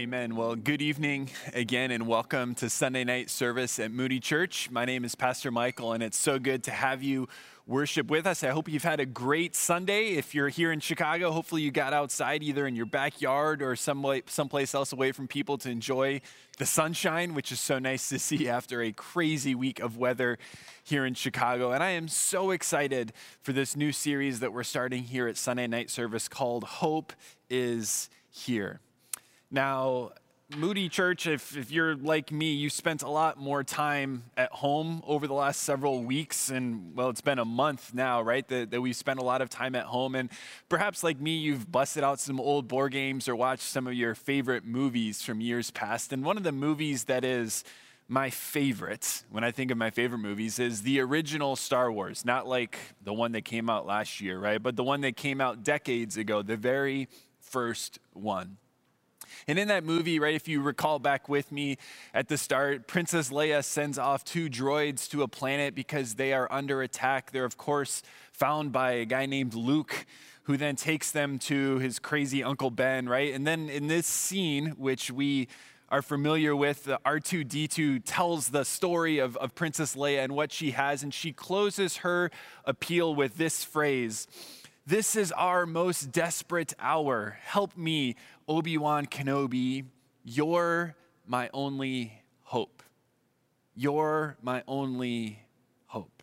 Amen. Well, good evening again, and welcome to Sunday night service at Moody Church. My name is Pastor Michael, and it's so good to have you worship with us. I hope you've had a great Sunday. If you're here in Chicago, hopefully you got outside either in your backyard or some someplace else away from people to enjoy the sunshine, which is so nice to see after a crazy week of weather here in Chicago. And I am so excited for this new series that we're starting here at Sunday night service called Hope is Here. Now, Moody Church, if, if you're like me, you spent a lot more time at home over the last several weeks. And well, it's been a month now, right? That, that we've spent a lot of time at home. And perhaps like me, you've busted out some old board games or watched some of your favorite movies from years past. And one of the movies that is my favorite, when I think of my favorite movies, is the original Star Wars, not like the one that came out last year, right? But the one that came out decades ago, the very first one. And in that movie, right, if you recall back with me at the start, Princess Leia sends off two droids to a planet because they are under attack. They're, of course, found by a guy named Luke, who then takes them to his crazy Uncle Ben, right? And then in this scene, which we are familiar with, the R2D2 tells the story of, of Princess Leia and what she has, and she closes her appeal with this phrase This is our most desperate hour. Help me, Obi Wan Kenobi, you're my only hope. You're my only hope.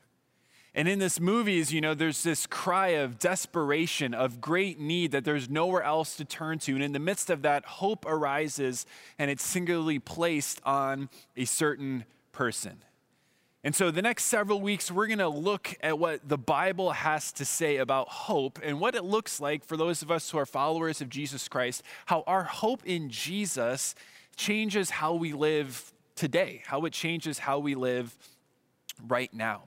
And in this movie, as you know, there's this cry of desperation, of great need that there's nowhere else to turn to. And in the midst of that, hope arises and it's singularly placed on a certain person. And so, the next several weeks, we're going to look at what the Bible has to say about hope and what it looks like for those of us who are followers of Jesus Christ, how our hope in Jesus changes how we live today, how it changes how we live right now.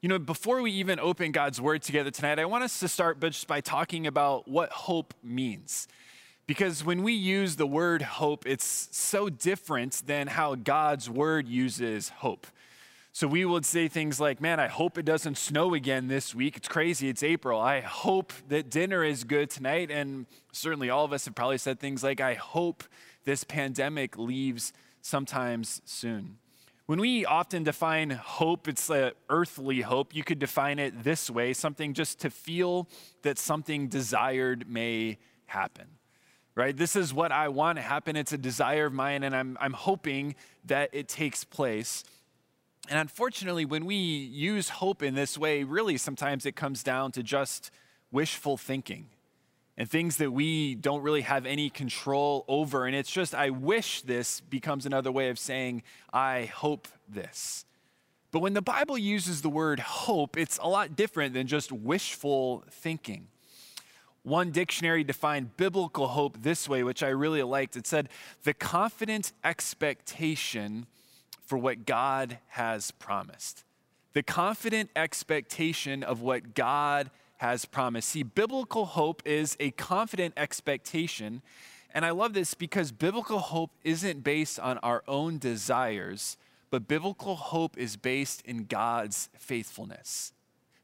You know, before we even open God's word together tonight, I want us to start just by talking about what hope means. Because when we use the word hope, it's so different than how God's word uses hope. So we would say things like, Man, I hope it doesn't snow again this week. It's crazy. It's April. I hope that dinner is good tonight. And certainly all of us have probably said things like, I hope this pandemic leaves sometimes soon. When we often define hope, it's a earthly hope. You could define it this way something just to feel that something desired may happen right? This is what I want to happen. It's a desire of mine, and I'm, I'm hoping that it takes place. And unfortunately, when we use hope in this way, really sometimes it comes down to just wishful thinking and things that we don't really have any control over. And it's just, I wish this becomes another way of saying, I hope this. But when the Bible uses the word hope, it's a lot different than just wishful thinking. One dictionary defined biblical hope this way, which I really liked. It said, the confident expectation for what God has promised. The confident expectation of what God has promised. See, biblical hope is a confident expectation. And I love this because biblical hope isn't based on our own desires, but biblical hope is based in God's faithfulness.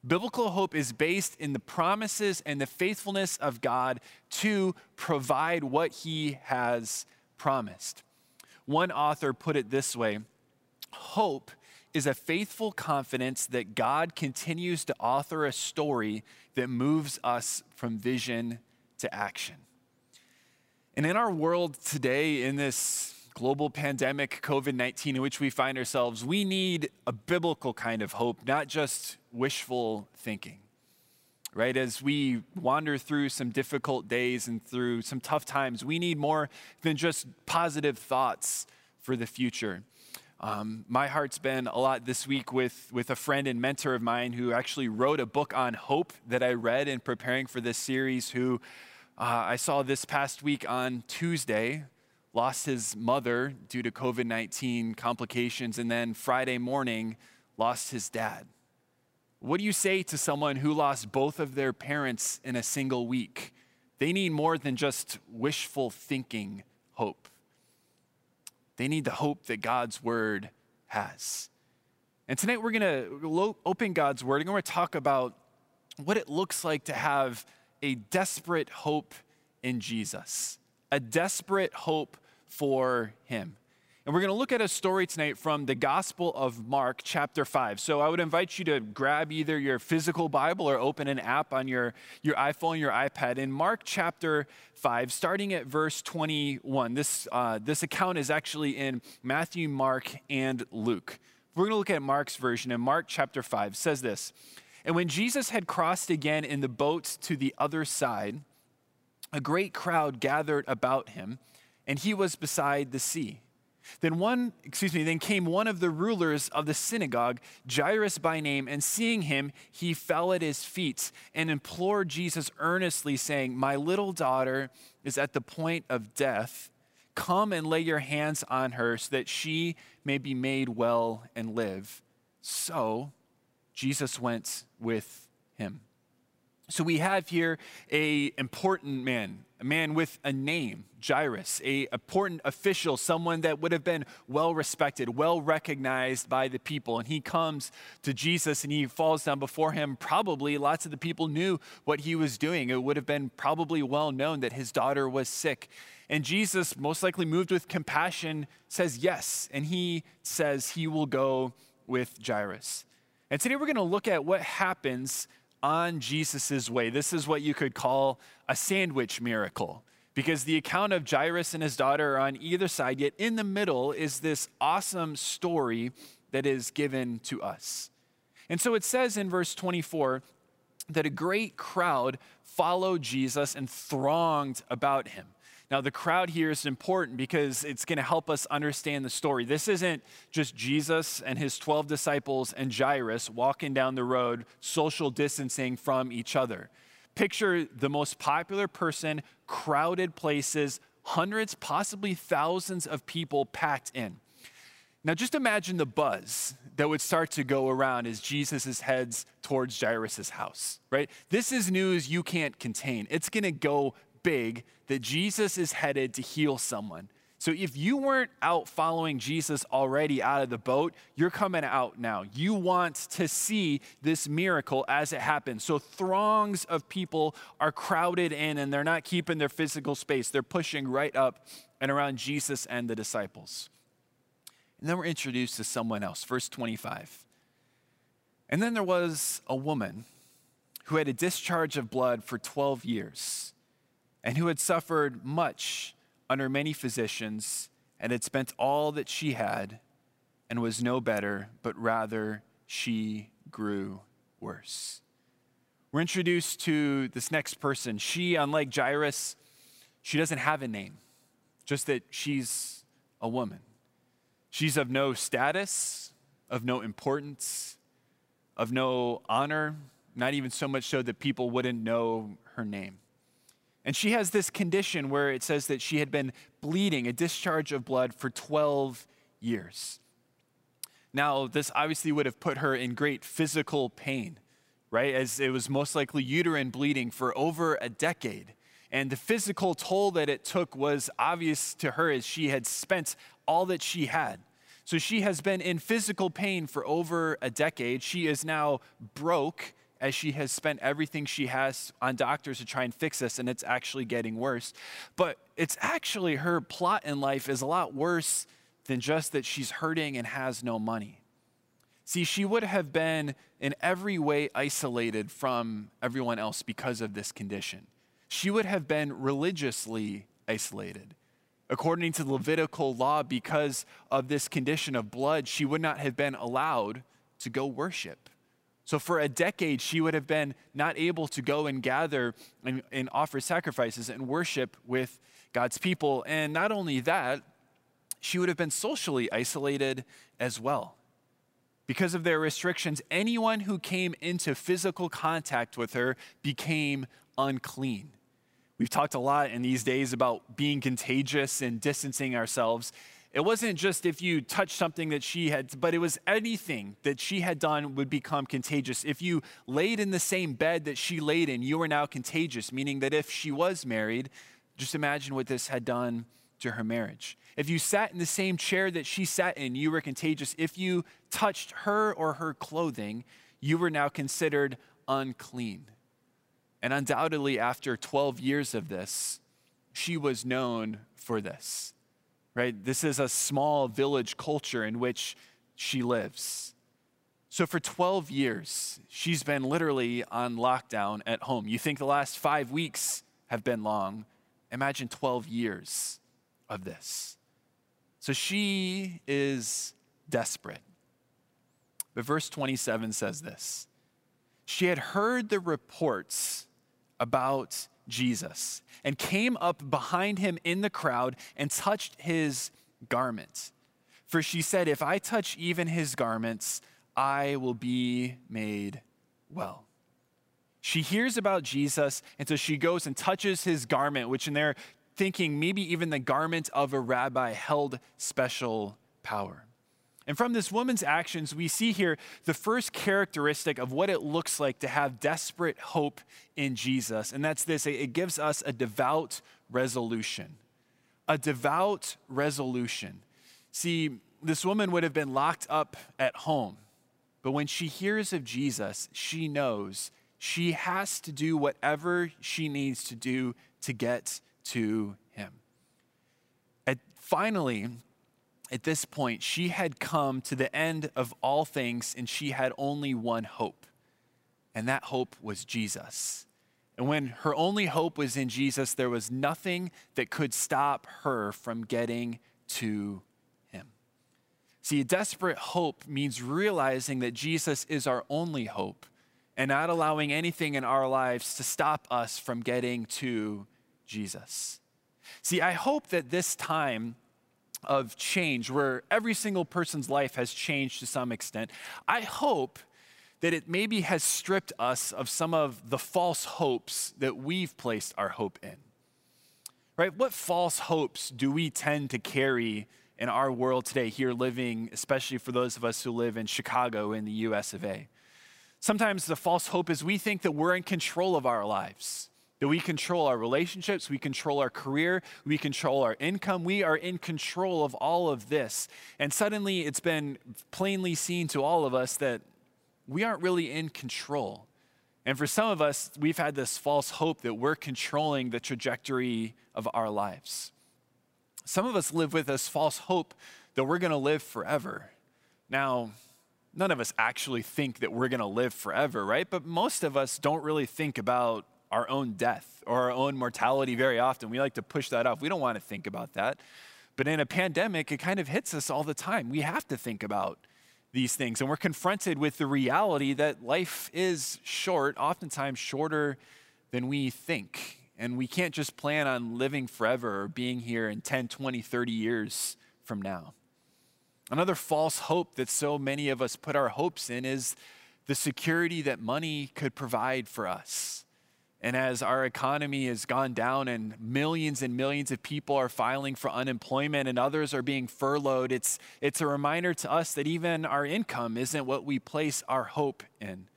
Biblical hope is based in the promises and the faithfulness of God to provide what he has promised. One author put it this way Hope is a faithful confidence that God continues to author a story that moves us from vision to action. And in our world today, in this global pandemic, COVID 19, in which we find ourselves, we need a biblical kind of hope, not just wishful thinking. Right? As we wander through some difficult days and through some tough times, we need more than just positive thoughts for the future. Um, my heart's been a lot this week with, with a friend and mentor of mine who actually wrote a book on hope that I read in preparing for this series, who uh, I saw this past week on Tuesday, lost his mother due to COVID 19 complications, and then Friday morning lost his dad. What do you say to someone who lost both of their parents in a single week? They need more than just wishful thinking hope. They need the hope that God's word has. And tonight we're going to open God's word and we're going to talk about what it looks like to have a desperate hope in Jesus, a desperate hope for him. And we're going to look at a story tonight from the Gospel of Mark, chapter 5. So I would invite you to grab either your physical Bible or open an app on your, your iPhone, your iPad. In Mark chapter 5, starting at verse 21, this, uh, this account is actually in Matthew, Mark, and Luke. We're going to look at Mark's version, and Mark chapter 5 says this And when Jesus had crossed again in the boat to the other side, a great crowd gathered about him, and he was beside the sea. Then one, excuse me, then came one of the rulers of the synagogue, Jairus by name, and seeing him, he fell at his feet and implored Jesus earnestly, saying, My little daughter is at the point of death. Come and lay your hands on her so that she may be made well and live. So Jesus went with him. So we have here a important man, a man with a name, Jairus, a important official, someone that would have been well respected, well recognized by the people. And he comes to Jesus and he falls down before him. Probably lots of the people knew what he was doing. It would have been probably well known that his daughter was sick. And Jesus, most likely moved with compassion, says yes. And he says he will go with Jairus. And today we're going to look at what happens on Jesus' way. This is what you could call a sandwich miracle because the account of Jairus and his daughter are on either side, yet in the middle is this awesome story that is given to us. And so it says in verse 24 that a great crowd followed Jesus and thronged about him. Now, the crowd here is important because it's going to help us understand the story. This isn't just Jesus and his 12 disciples and Jairus walking down the road, social distancing from each other. Picture the most popular person, crowded places, hundreds, possibly thousands of people packed in. Now, just imagine the buzz that would start to go around as Jesus heads towards Jairus' house, right? This is news you can't contain. It's going to go big that Jesus is headed to heal someone. So if you weren't out following Jesus already out of the boat, you're coming out now. You want to see this miracle as it happens. So throngs of people are crowded in and they're not keeping their physical space. They're pushing right up and around Jesus and the disciples. And then we're introduced to someone else, verse 25. And then there was a woman who had a discharge of blood for 12 years and who had suffered much under many physicians and had spent all that she had and was no better, but rather she grew worse. We're introduced to this next person. She, unlike Jairus, she doesn't have a name, just that she's a woman. She's of no status, of no importance, of no honor, not even so much so that people wouldn't know her name. And she has this condition where it says that she had been bleeding, a discharge of blood for 12 years. Now, this obviously would have put her in great physical pain, right? As it was most likely uterine bleeding for over a decade. And the physical toll that it took was obvious to her as she had spent all that she had. So she has been in physical pain for over a decade. She is now broke as she has spent everything she has on doctors to try and fix this, and it's actually getting worse. But it's actually her plot in life is a lot worse than just that she's hurting and has no money. See, she would have been in every way isolated from everyone else because of this condition. She would have been religiously isolated. According to the Levitical law, because of this condition of blood, she would not have been allowed to go worship. So, for a decade, she would have been not able to go and gather and, and, offer sacrifices and worship with God's people. And not only that, she would have been socially isolated as well. Because of their restrictions, anyone who came into physical contact with her became unclean. We've talked a lot in these days about being contagious and distancing ourselves. It wasn't just if you touched something that she had, but it was anything that she had done would become contagious. If you laid in the same bed that she laid in, you were now contagious, meaning that if she was married, just imagine what this had done to her marriage. If you sat in the same chair that she sat in, you were contagious. If you touched her or her clothing, you were now considered unclean. And undoubtedly, after 12 years of this, she was known for this right? This is a small village culture in which she lives. So for 12 years, she's been literally on lockdown at home. You think the last five weeks have been long. Imagine 12 years of this. So she is desperate. But verse 27 says this She had heard the reports about Jesus and came up behind him in the crowd and touched his garments. For she said, If I touch even his garments, I will be made well. She hears about Jesus, and so she goes and touches his garment, which in their thinking, maybe even the garment of a rabbi held special power. And from this woman's actions, we see here the first characteristic of what it looks like to have desperate hope in Jesus. And that's this it gives us a devout resolution. A devout resolution. See, this woman would have been locked up at home, but when she hears of Jesus, she knows she has to do whatever she needs to do to get to him. And finally, at this point, she had come to the end of all things and she had only one hope, and that hope was Jesus. And when her only hope was in Jesus, there was nothing that could stop her from getting to him. See, a desperate hope means realizing that Jesus is our only hope and not allowing anything in our lives to stop us from getting to Jesus. See, I hope that this time of change, where every single person's life has changed to some extent, I hope that it maybe has stripped us of some of the false hopes that we've placed our hope in. Right? What false hopes do we tend to carry in our world today, here living, especially for those of us who live in Chicago in the US of A? Sometimes the false hope is we think that we're in control of our lives that we control our relationships, we control our career, we control our income. We are in control of all of this. And suddenly it's been plainly seen to all of us that we aren't really in control. And for some of us, we've had this false hope that we're controlling the trajectory of our lives. Some of us live with this false hope that we're to live forever. Now, none of us actually think that we're to live forever, right? But most of us don't really think about our own death or our own mortality very often. We like to push that off. We don't want to think about that. But in a pandemic, it kind of hits us all the time. We have to think about these things. And we're confronted with the reality that life is short, oftentimes shorter than we think. And we can't just plan on living forever or being here in 10, 20, 30 years from now. Another false hope that so many of us put our hopes in is the security that money could provide for us. And as our economy has gone down and millions and millions of people are filing for unemployment and others are being furloughed, it's, it's a reminder to us that even our income isn't what we place our hope in.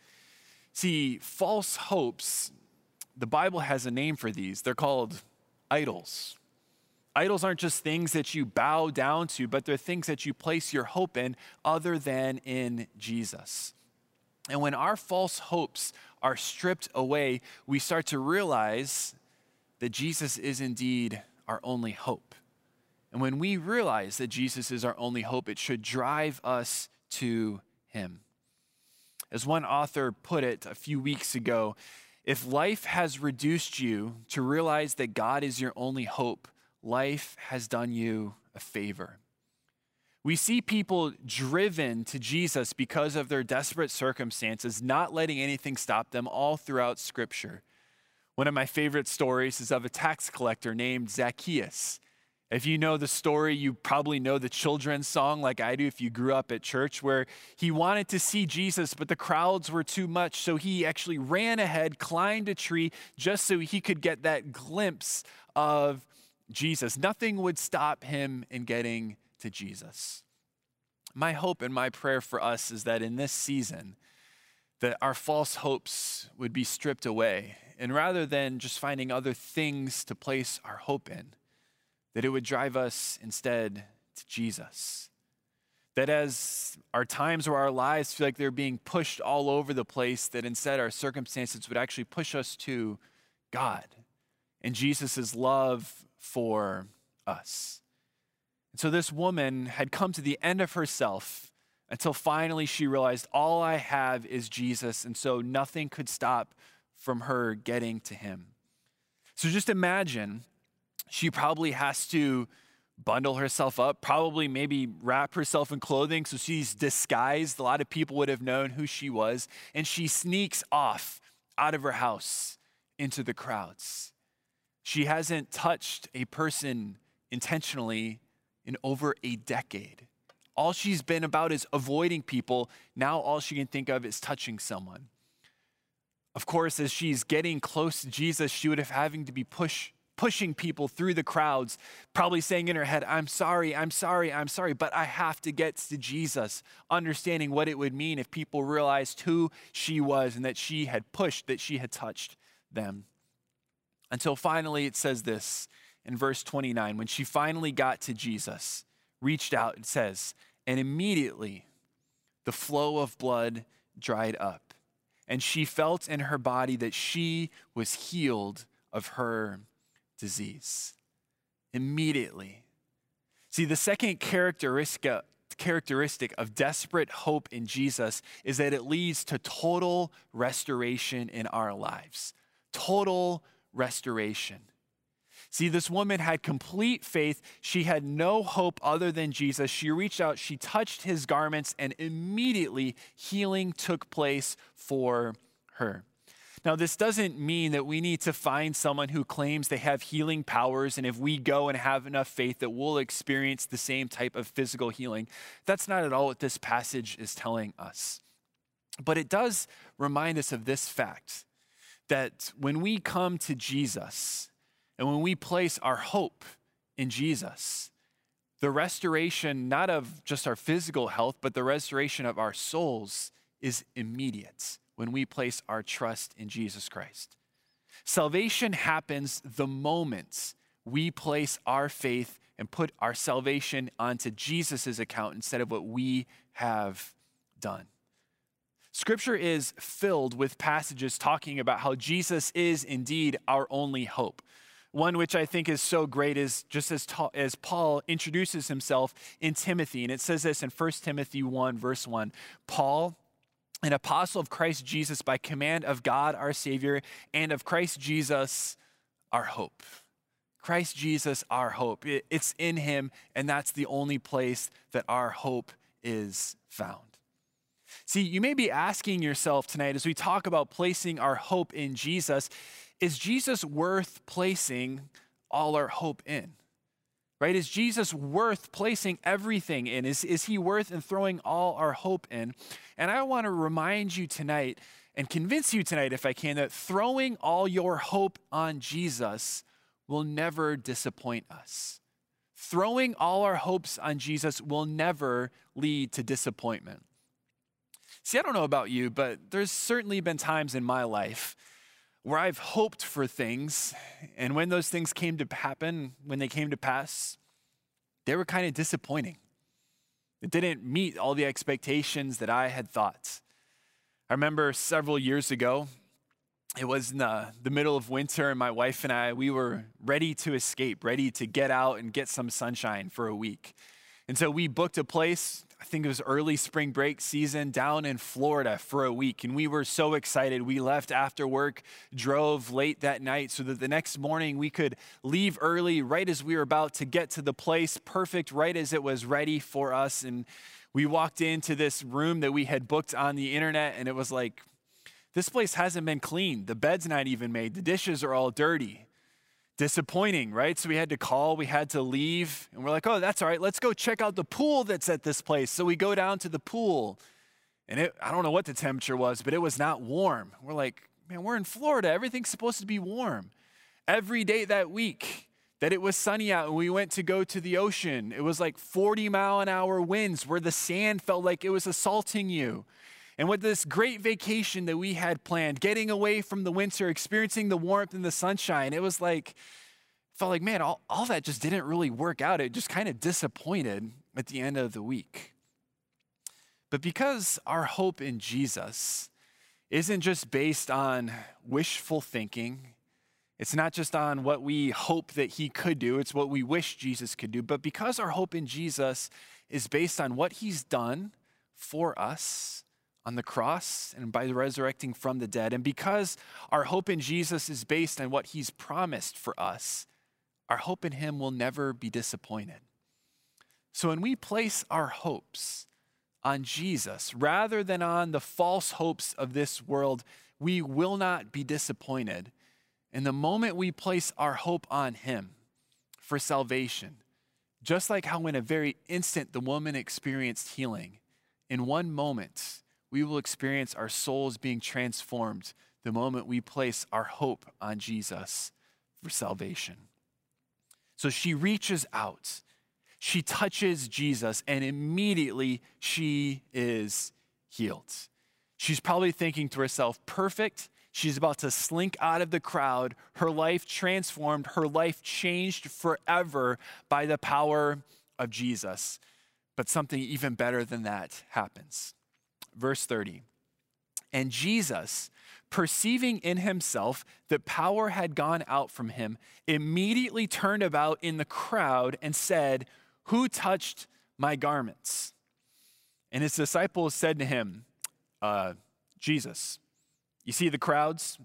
See, false hopes, the Bible has a name for these. They're called idols. Idols aren't just things that you bow down to, but they're things that you place your hope in other than in Jesus. And when our false hopes are stripped away, we start to realize that Jesus is indeed our only hope. And when we realize that Jesus is our only hope, it should drive us to Him. As one author put it a few weeks ago, if life has reduced you to realize that God is your only hope, life has done you a favor. We see people driven to Jesus because of their desperate circumstances, not letting anything stop them all throughout Scripture. One of my favorite stories is of a tax collector named Zacchaeus. If you know the story, you probably know the children's song, like I do if you grew up at church, where he wanted to see Jesus, but the crowds were too much. So he actually ran ahead, climbed a tree, just so he could get that glimpse of Jesus. Nothing would stop him in getting to Jesus. My hope and my prayer for us is that in this season, that our false hopes would be stripped away. And rather than just finding other things to place our hope in, that it would drive us instead to Jesus. That as our times or our lives feel like they're being pushed all over the place, that instead our circumstances would actually push us to God and Jesus' love for us. So this woman had come to the end of herself until finally she realized all I have is Jesus. And so nothing could stop from her getting to him. So just imagine she probably has to bundle herself up, probably maybe wrap herself in clothing so she's disguised. A lot of people would have known who she was. And she sneaks off out of her house into the crowds. She hasn't touched a person intentionally in over a decade. All she's been about is avoiding people. Now all she can think of is touching someone. Of course, as she's getting close to Jesus, she would have having to be pushed pushing people through the crowds, probably saying in her head, I'm sorry, I'm sorry, I'm sorry, but I have to get to Jesus, understanding what it would mean if people realized who she was and that she had pushed, that she had touched them. Until finally it says this in verse 29 when she finally got to Jesus, reached out, it says, and immediately the flow of blood dried up, and she felt in her body that she was healed of her disease. Immediately. See, the second characteristic, characteristic of desperate hope in Jesus is that it leads to total restoration in our lives. Total restoration. See, this woman had complete faith. She had no hope other than Jesus. She reached out, she touched his garments, and immediately healing took place for her. Now, this doesn't mean that we need to find someone who claims they have healing powers, and if we go and have enough faith, that we'll experience the same type of physical healing. That's not at all what this passage is telling us. But it does remind us of this fact that when we come to Jesus and when we place our hope in Jesus, the restoration not of just our physical health, but the restoration of our souls is immediate when we place our trust in Jesus Christ. Salvation happens the moment we place our faith and put our salvation onto Jesus' account instead of what we have done. Scripture is filled with passages talking about how Jesus is indeed our only hope. One which I think is so great is just as, ta- as Paul introduces himself in Timothy. And it says this in 1 Timothy 1, verse 1 Paul, an apostle of Christ Jesus by command of God our Savior and of Christ Jesus our hope. Christ Jesus our hope. It's in him, and that's the only place that our hope is found. See, you may be asking yourself tonight as we talk about placing our hope in Jesus, is Jesus worth placing all our hope in? right? Is Jesus worth placing everything in? Is, is he worth and throwing all our hope in? And I want to remind you tonight and convince you tonight, if I can, that throwing all your hope on Jesus will never disappoint us. Throwing all our hopes on Jesus will never lead to disappointment. See, I don't know about you, but there's certainly been times in my life where I've hoped for things, and when those things came to happen, when they came to pass, they were kind of disappointing. It didn't meet all the expectations that I had thought. I remember several years ago, it was in the, the middle of winter, and my wife and I, we were ready to escape, ready to get out and get some sunshine for a week. And so we booked a place I think it was early spring break season down in Florida for a week. And we were so excited. We left after work, drove late that night so that the next morning we could leave early right as we were about to get to the place, perfect, right as it was ready for us. And we walked into this room that we had booked on the internet, and it was like, this place hasn't been cleaned. The bed's not even made. The dishes are all dirty disappointing, right? So we had to call, we had to leave, and we're like, oh, that's all right. Let's go check out the pool that's at this place. So we go down to the pool, and it, I don't know what the temperature was, but it was not warm. We're like, man, we're in Florida. Everything's supposed to be warm. Every day that week that it was sunny out and we went to go to the ocean, it was like 40 mile an hour winds where the sand felt like it was assaulting you. And with this great vacation that we had planned, getting away from the winter, experiencing the warmth and the sunshine, it was like, felt like, man, all, all that just didn't really work out. It just kind of disappointed at the end of the week. But because our hope in Jesus isn't just based on wishful thinking, It's not just on what we hope that he could do, it's what we wish Jesus could do. But because our hope in Jesus is based on what he's done for us on the cross and by resurrecting from the dead, and because our hope in Jesus is based on what he's promised for us, our hope in him will never be disappointed. So when we place our hopes on Jesus rather than on the false hopes of this world, we will not be disappointed and the moment we place our hope on Him for salvation, just like how in a very instant the woman experienced healing, in one moment we will experience our souls being transformed the moment we place our hope on Jesus for salvation. So she reaches out, she touches Jesus, and immediately she is healed. She's probably thinking to herself, perfect She's about to slink out of the crowd. Her life transformed, her life changed forever by the power of Jesus. But something even better than that happens. Verse 30. And Jesus, perceiving in himself that power had gone out from him, immediately turned about in the crowd and said, Who touched my garments? And his disciples said to him, uh, Jesus. You see the crowds?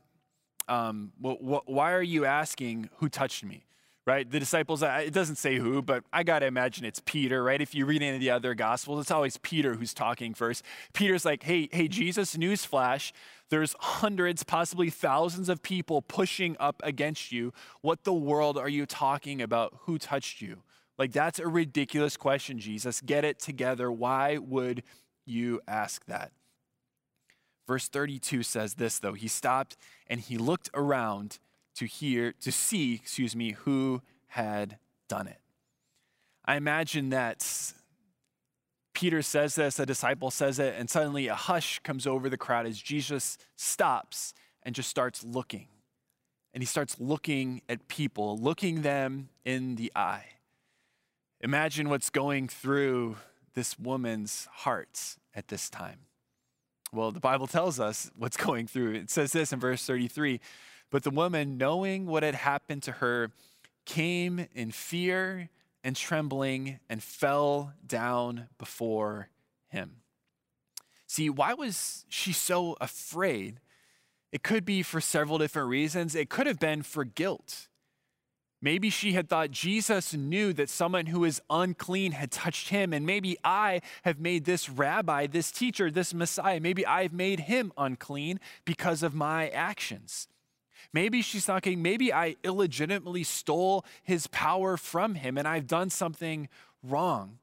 Um, well, wh- why are you asking who touched me? Right? The disciples, it doesn't say who, but I got to imagine it's Peter, right? If you read any of the other gospels, it's always Peter who's talking first. Peter's like, hey, hey, Jesus, newsflash, there's hundreds, possibly thousands of people pushing up against you. What the world are you talking about? Who touched you? Like, that's a ridiculous question, Jesus. Get it together. Why would you ask that? Verse 32 says this though. He stopped and he looked around to hear to see, excuse me, who had done it. I imagine that Peter says this, a disciple says it, and suddenly a hush comes over the crowd as Jesus stops and just starts looking. And he starts looking at people, looking them in the eye. Imagine what's going through this woman's heart at this time. Well, the Bible tells us what's going through. It says this in verse 33 But the woman, knowing what had happened to her, came in fear and trembling and fell down before him. See, why was she so afraid? It could be for several different reasons. It could have been for guilt. Maybe she had thought Jesus knew that someone who is unclean had touched him, and maybe I have made this rabbi, this teacher, this Messiah, maybe I've made him unclean because of my actions. Maybe she's thinking, maybe I illegitimately stole his power from him and I've done something wrong.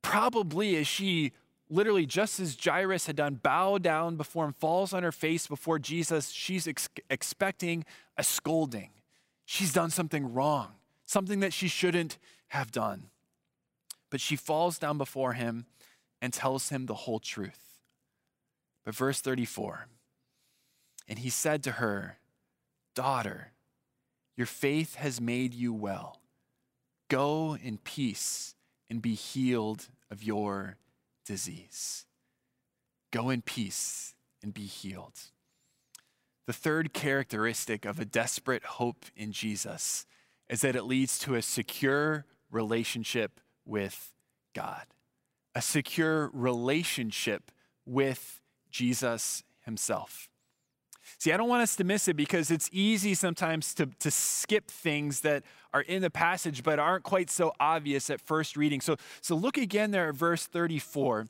Probably as she literally, just as Jairus had done, bow down before him, falls on her face before Jesus, she's ex- expecting a scolding she's done something wrong, something that she shouldn't have done. But she falls down before him and tells him the whole truth. But verse 34 And he said to her, Daughter, your faith has made you well. Go in peace and be healed of your disease. Go in peace and be healed. The third characteristic of a desperate hope in Jesus is that it leads to a secure relationship with God, a secure relationship with Jesus himself. See, I don't want us to miss it because it's easy sometimes to, to skip things that are in the passage but aren't quite so obvious at first reading. So, so look again there at verse 34.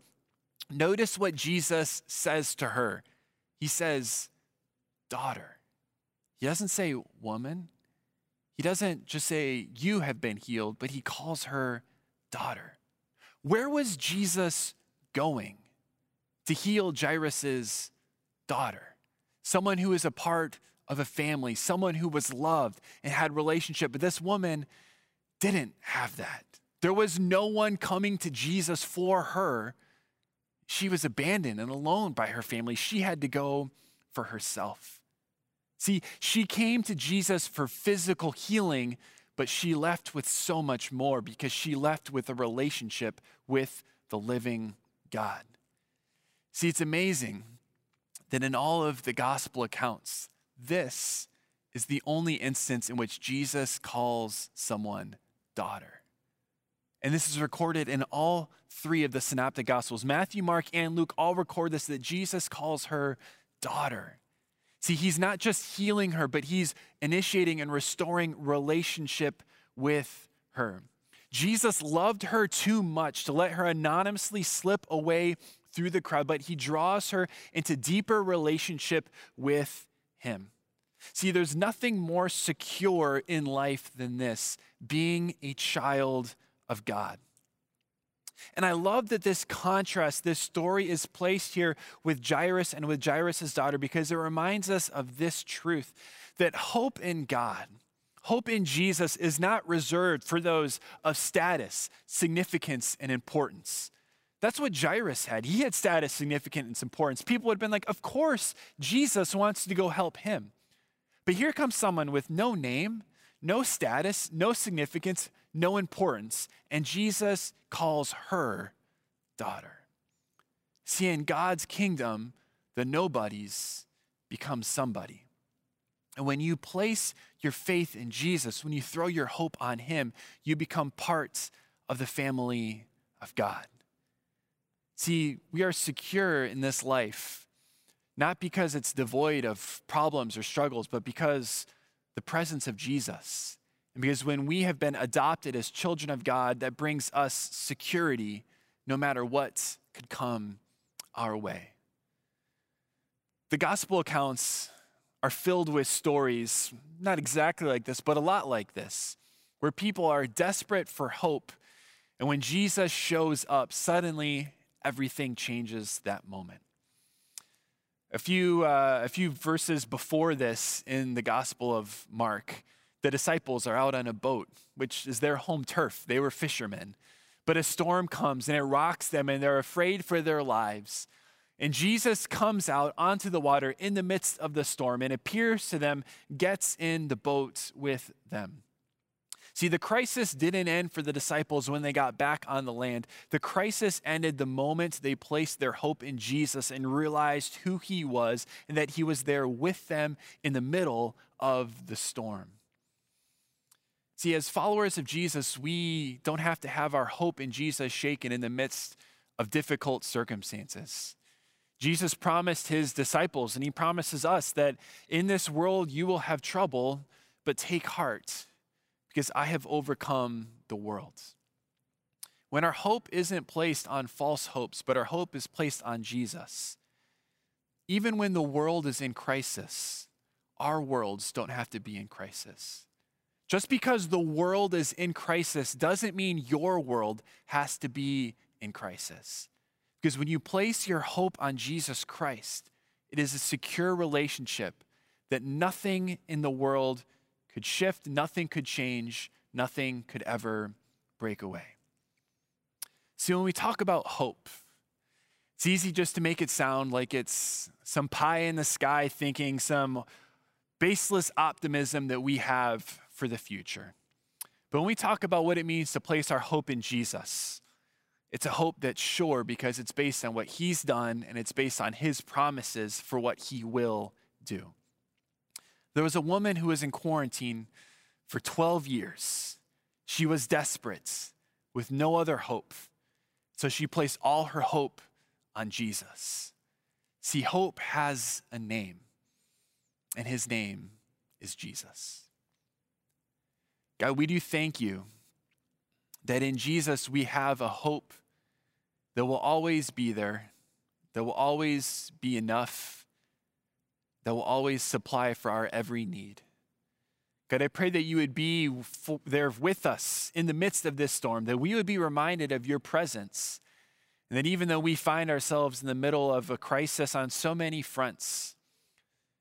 Notice what Jesus says to her. He says, daughter. He doesn't say woman. He doesn't just say you have been healed, but he calls her daughter. Where was Jesus going to heal Jairus's daughter? Someone who is a part of a family, someone who was loved and had relationship. But this woman didn't have that. There was no one coming to Jesus for her. She was abandoned and alone by her family. She had to go for herself. See, she came to Jesus for physical healing, but she left with so much more because she left with a relationship with the living God. See, it's amazing that in all of the gospel accounts, this is the only instance in which Jesus calls someone daughter. And this is recorded in all three of the synoptic gospels. Matthew, Mark, and Luke all record this that Jesus calls her daughter. See, he's not just healing her, but he's initiating and restoring relationship with her. Jesus loved her too much to let her anonymously slip away through the crowd, but he draws her into deeper relationship with him. See, there's nothing more secure in life than this being a child of God. And I love that this contrast, this story is placed here with Jairus and with Jairus' daughter because it reminds us of this truth that hope in God, hope in Jesus is not reserved for those of status, significance, and importance. That's what Jairus had. He had status, significance, and importance. People had been like, Of course, Jesus wants to go help him. But here comes someone with no name, no status, no significance, no importance, and Jesus calls her daughter. See, in God's kingdom, the nobodies become somebody. And when you place your faith in Jesus, when you throw your hope on Him, you become part of the family of God. See, we are secure in this life, not because it's devoid of problems or struggles, but because the presence of Jesus and because when we have been adopted as children of God, that brings us security no matter what could come our way. The gospel accounts are filled with stories, not exactly like this, but a lot like this, where people are desperate for hope. And when Jesus shows up, suddenly everything changes that moment. A few, uh, a few verses before this in the Gospel of Mark, the disciples are out on a boat, which is their home turf. They were fishermen. But a storm comes and it rocks them, and they're afraid for their lives. And Jesus comes out onto the water in the midst of the storm and appears to them, gets in the boat with them. See, the crisis didn't end for the disciples when they got back on the land. The crisis ended the moment they placed their hope in Jesus and realized who he was and that he was there with them in the middle of the storm. See, as followers of Jesus, we don't have to have our hope in Jesus shaken in the midst of difficult circumstances. Jesus promised his disciples, and he promises us that in this world you will have trouble, but take heart, because I have overcome the world. When our hope isn't placed on false hopes, but our hope is placed on Jesus, even when the world is in crisis, our worlds don't have to be in crisis. Just because the world is in crisis doesn't mean your world has to be in crisis. Because when you place your hope on Jesus Christ, it is a secure relationship that nothing in the world could shift, nothing could change, nothing could ever break away. See, when we talk about hope, it's easy just to make it sound like it's some pie in the sky thinking, some baseless optimism that we have for the future. But when we talk about what it means to place our hope in Jesus, it's a hope that's sure because it's based on what he's done and it's based on his promises for what he will do. There was a woman who was in quarantine for 12 years. She was desperate with no other hope. So she placed all her hope on Jesus. See, hope has a name, and his name is Jesus. God, we do thank you that in Jesus we have a hope that will always be there, that will always be enough, that will always supply for our every need. God, I pray that you would be there with us in the midst of this storm, that we would be reminded of your presence, and that even though we find ourselves in the middle of a crisis on so many fronts,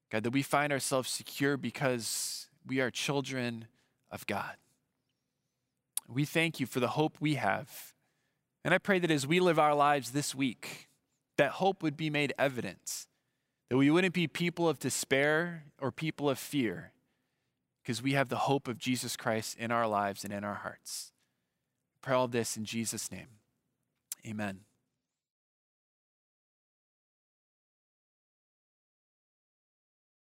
God, that we find ourselves secure because we are children of God. We thank you for the hope we have. And I pray that as we live our lives this week, that hope would be made evident, that we wouldn't be people of despair or people of fear, because we have the hope of Jesus Christ in our lives and in our hearts. Pray all this in Jesus' name. Amen.